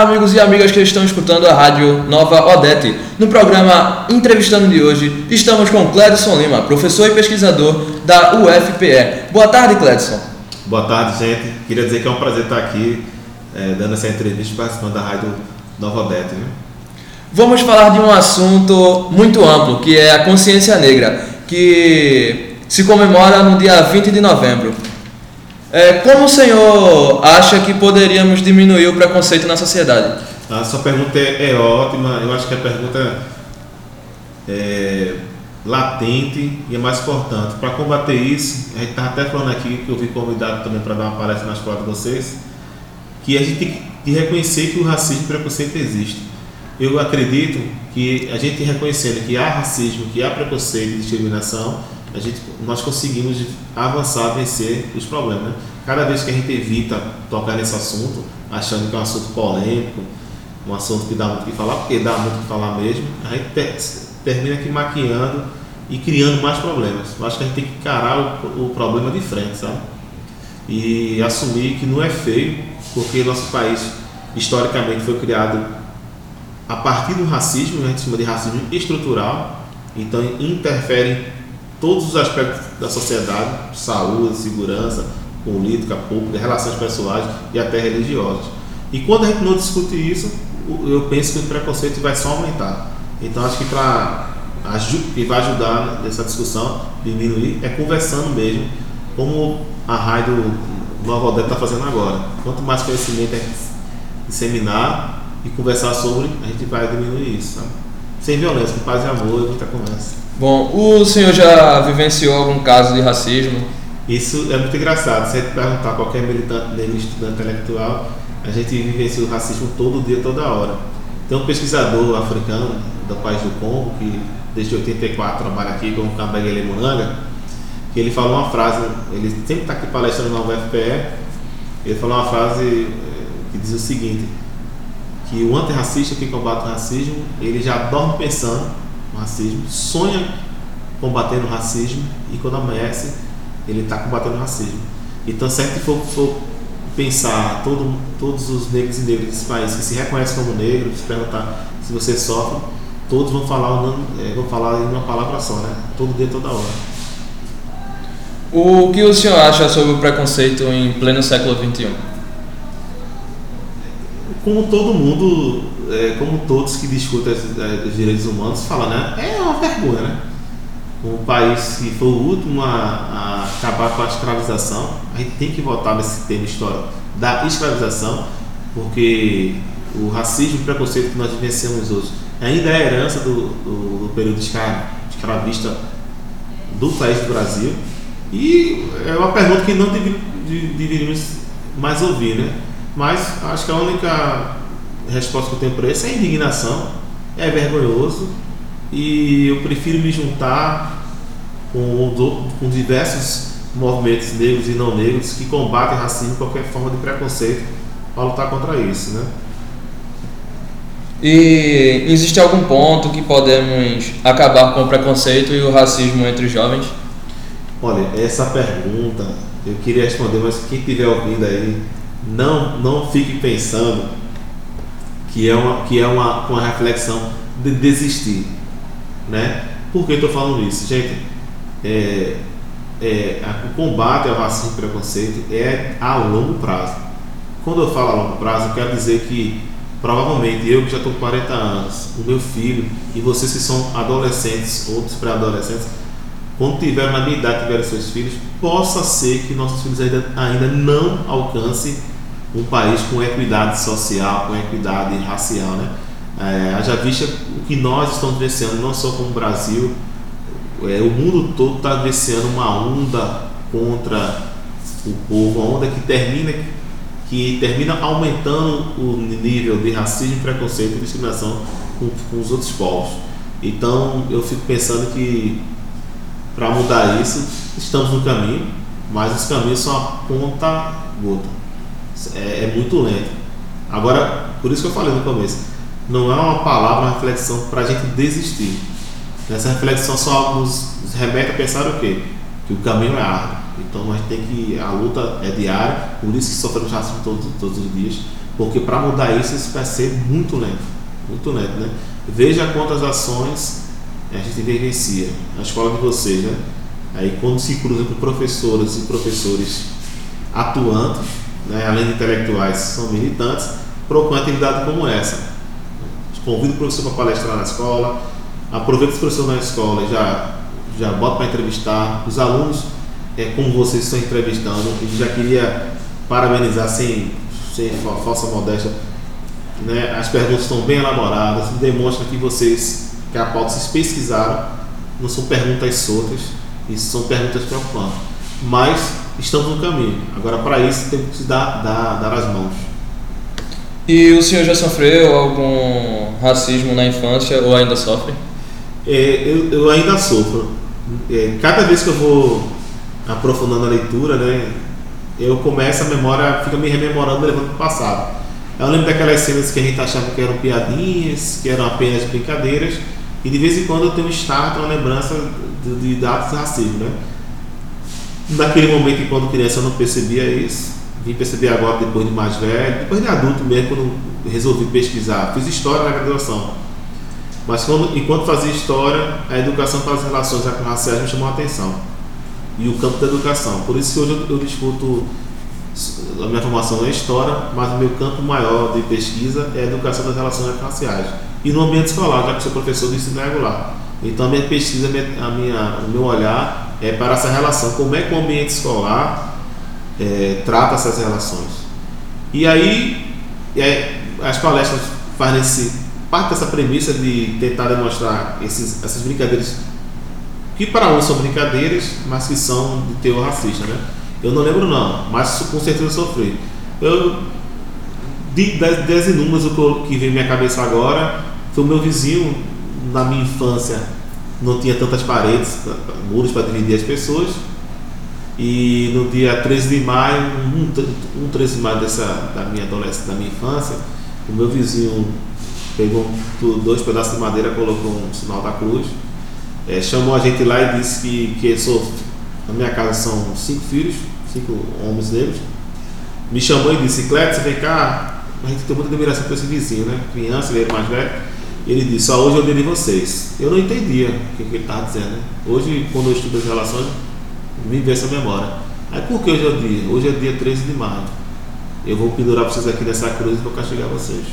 Olá, amigos e amigas que estão escutando a rádio Nova Odete. No programa Entrevistando de hoje, estamos com Cledson Lima, professor e pesquisador da UFPE. Boa tarde, Cledson. Boa tarde, gente. Queria dizer que é um prazer estar aqui é, dando essa entrevista participando da rádio Nova Odete. Né? Vamos falar de um assunto muito amplo, que é a consciência negra, que se comemora no dia 20 de novembro. É, como o senhor acha que poderíamos diminuir o preconceito na sociedade? A sua pergunta é, é ótima. Eu acho que a pergunta é latente e é mais importante. Para combater isso, a gente estava até falando aqui, que eu fui convidado também para dar uma palestra na escola de vocês, que a gente tem que reconhecer que o racismo e o preconceito existe. Eu acredito que a gente reconhecendo que há racismo, que há preconceito e discriminação, a gente, nós conseguimos avançar, vencer os problemas. Né? Cada vez que a gente evita tocar nesse assunto, achando que é um assunto polêmico, um assunto que dá muito o que falar, porque dá muito o que falar mesmo, a gente ter, termina aqui maquiando e criando mais problemas. Eu acho que a gente tem que encarar o, o problema de frente, sabe? E assumir que não é feio, porque nosso país historicamente foi criado a partir do racismo, a gente chama de racismo estrutural, então interfere todos os aspectos da sociedade, saúde, segurança, política, pública, relações pessoais e até religiosas. E quando a gente não discute isso, eu penso que o preconceito vai só aumentar. Então acho que para que vai ajudar nessa discussão diminuir é conversando mesmo, como a rádio Nova Odete está fazendo agora. Quanto mais conhecimento é disseminar e conversar sobre, a gente vai diminuir isso. Sabe? Sem violência, com paz e amor muita conversa. Bom, o senhor já vivenciou algum caso de racismo? Isso é muito engraçado. Se a gente perguntar a qualquer militante negro, estudante intelectual, a gente vivencia o racismo todo dia, toda hora. Tem um pesquisador africano do país do Congo, que desde 84 trabalha aqui, como Kambegele Munanga, que ele falou uma frase, ele sempre está aqui palestrando na UFPE, ele falou uma frase eh, que diz o seguinte, que o antirracista que combate o racismo, ele já dorme pensando racismo, sonha combatendo o racismo e quando amanhece ele está combatendo o racismo. Então, se gente for, for pensar todo, todos os negros e negras desse país que se reconhecem como negros, se perguntar se você sofre, todos vão falar, é, vão falar em uma palavra só, né? Todo dia, toda hora. O que o senhor acha sobre o preconceito em pleno século XXI? Como todo mundo é, como todos que discutem os direitos humanos falam, né? É uma vergonha, né? Um país que foi o último a, a acabar com a escravização, a gente tem que voltar nesse tema histórico da escravização, porque o racismo e o preconceito que nós vivenciamos hoje ainda é herança do, do, do período escravista do país do Brasil. E é uma pergunta que não deveríamos mais ouvir, né? Mas acho que a única resposta que eu tenho para isso é indignação, é vergonhoso e eu prefiro me juntar com, com diversos movimentos negros e não negros que combatem racismo e qualquer forma de preconceito para lutar contra isso, né? E existe algum ponto que podemos acabar com o preconceito e o racismo entre os jovens? Olha, essa pergunta eu queria responder, mas quem estiver ouvindo aí, não, não fique pensando que é uma, que é uma, uma reflexão de desistir. Né? Por que eu estou falando isso? Gente, é, é, o combate ao racismo e preconceito é a longo prazo. Quando eu falo a longo prazo, eu quero dizer que provavelmente eu que já estou com 40 anos, o meu filho e vocês que são adolescentes, outros pré-adolescentes, quando tiver na minha idade, tiverem seus filhos, possa ser que nossos filhos ainda, ainda não alcancem um país com equidade social, com equidade racial, né? É, haja vista o que nós estamos vivenciando, não só como Brasil, é, o mundo todo está vivenciando uma onda contra o povo, uma onda que termina, que termina aumentando o nível de racismo, preconceito e discriminação com, com os outros povos. Então eu fico pensando que para mudar isso, estamos no caminho, mas os caminhos são a ponta gota é, é muito lento. Agora, por isso que eu falei no começo, não é uma palavra, uma reflexão para a gente desistir. Essa reflexão só nos remete a pensar o quê? Que o caminho é árduo. Então a gente tem que. A luta é diária, por isso que sofremos racismo todos, todos os dias. Porque para mudar isso, isso vai ser muito lento, muito lento, né? Veja quantas ações a gente vivencia, a escola de vocês, né? Aí quando se cruza com professoras e professores atuantes, né, além de intelectuais, são militantes, procura uma atividade como essa. Convido o professor para palestrar na escola, aproveita os professores na escola já, já bota para entrevistar. Os alunos, é, como vocês estão entrevistando, e já queria parabenizar sem, sem falsa modéstia. Né, as perguntas estão bem elaboradas, demonstram que vocês, que a pauta vocês pesquisaram, não são perguntas soltas, isso são perguntas preocupantes. Mas estamos no caminho. Agora, para isso, temos que dar, dar, dar as mãos. E o senhor já sofreu algum racismo na infância ou ainda sofre? É, eu, eu, ainda sofro. É, cada vez que eu vou aprofundando a leitura, né, eu começo a memória, fica me rememorando, levando para o passado. Eu lembro daquelas cenas que a gente achava que eram piadinhas, que eram apenas brincadeiras, e de vez em quando eu tenho um start, uma lembrança de, de dados racismo, né? Naquele momento, enquanto criança, eu não percebia isso. Vim perceber agora, depois de mais velho, depois de adulto mesmo, quando resolvi pesquisar. Fiz história na graduação. Mas quando, enquanto fazia história, a educação para as relações raciais me chamou a atenção. E o campo da educação. Por isso que hoje eu, eu discuto, a minha formação é história, mas o meu campo maior de pesquisa é a educação das relações raciais. E no ambiente escolar, já que sou professor de ensino regular. Então a minha pesquisa, a minha, o meu olhar é para essa relação. Como é que o ambiente escolar é, trata essas relações? E aí é, as palestras fazem esse, parte dessa premissa de tentar demonstrar esses, essas brincadeiras que para uns são brincadeiras, mas que são de teor racista, né? Eu não lembro não, mas com certeza sofri. Eu de, das, das inúmeras o que vem na minha cabeça agora foi o meu vizinho na minha infância não tinha tantas paredes, muros para dividir as pessoas. E no dia 13 de maio, um, um 13 de maio dessa, da minha adolescência, da minha infância, o meu vizinho pegou dois pedaços de madeira, colocou um sinal da cruz, é, chamou a gente lá e disse que, que sou, na minha casa são cinco filhos, cinco homens negros. Me chamou e disse, Cleto, vem cá, a gente tem muita admiração por esse vizinho, né? Criança, ele era mais velho ele disse, só hoje eu dei de vocês. Eu não entendia o que, que ele estava dizendo. Né? Hoje, quando eu estudo as relações, me vem essa memória. Aí por que hoje é o dia? Hoje é dia 13 de maio. Eu vou pendurar vocês aqui nessa cruz e vou castigar vocês.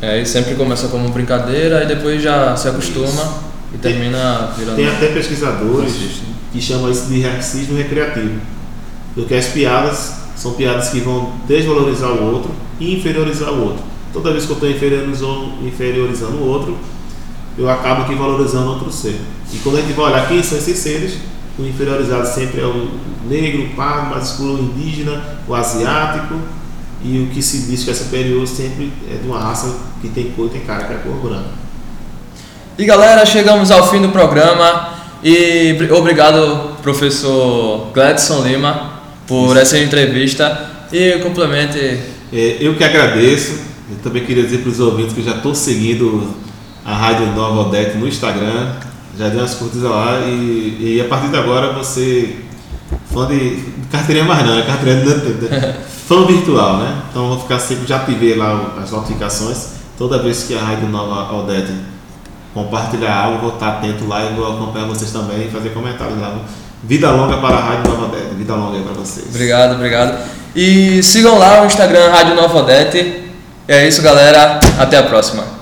É, e sempre começa como brincadeira e depois já se acostuma isso. e termina virando. Tem até pesquisadores que chamam isso de racismo recreativo. Porque as piadas são piadas que vão desvalorizar o outro e inferiorizar o outro. Toda vez que eu estou inferiorizando, inferiorizando o outro, eu acabo aqui valorizando outro ser. E quando a gente vai olhar quem são esses seres, o inferiorizado sempre é o negro, o pardo, mais escuro, o indígena, o asiático, e o que se diz que é superior sempre é de uma raça que tem cor, tem cara, que é cor branca. E galera, chegamos ao fim do programa e obrigado professor Gladson Lima por Isso. essa entrevista e complemente. É, eu que agradeço eu também queria dizer para os ouvintes que eu já estou seguindo a Rádio Nova Odete no Instagram, já dei umas curtidas lá e, e a partir de agora você fã de carteirinha mais não, é carteirinha de, fã virtual, né? Então vou ficar sempre já ativei lá as notificações toda vez que a Rádio Nova Odete compartilhar algo, vou estar atento lá e vou acompanhar vocês também e fazer comentários lá. Vida longa para a Rádio Nova Odete, vida longa aí para vocês. Obrigado, obrigado. E sigam lá o Instagram Rádio Nova Odete é isso, galera. Até a próxima.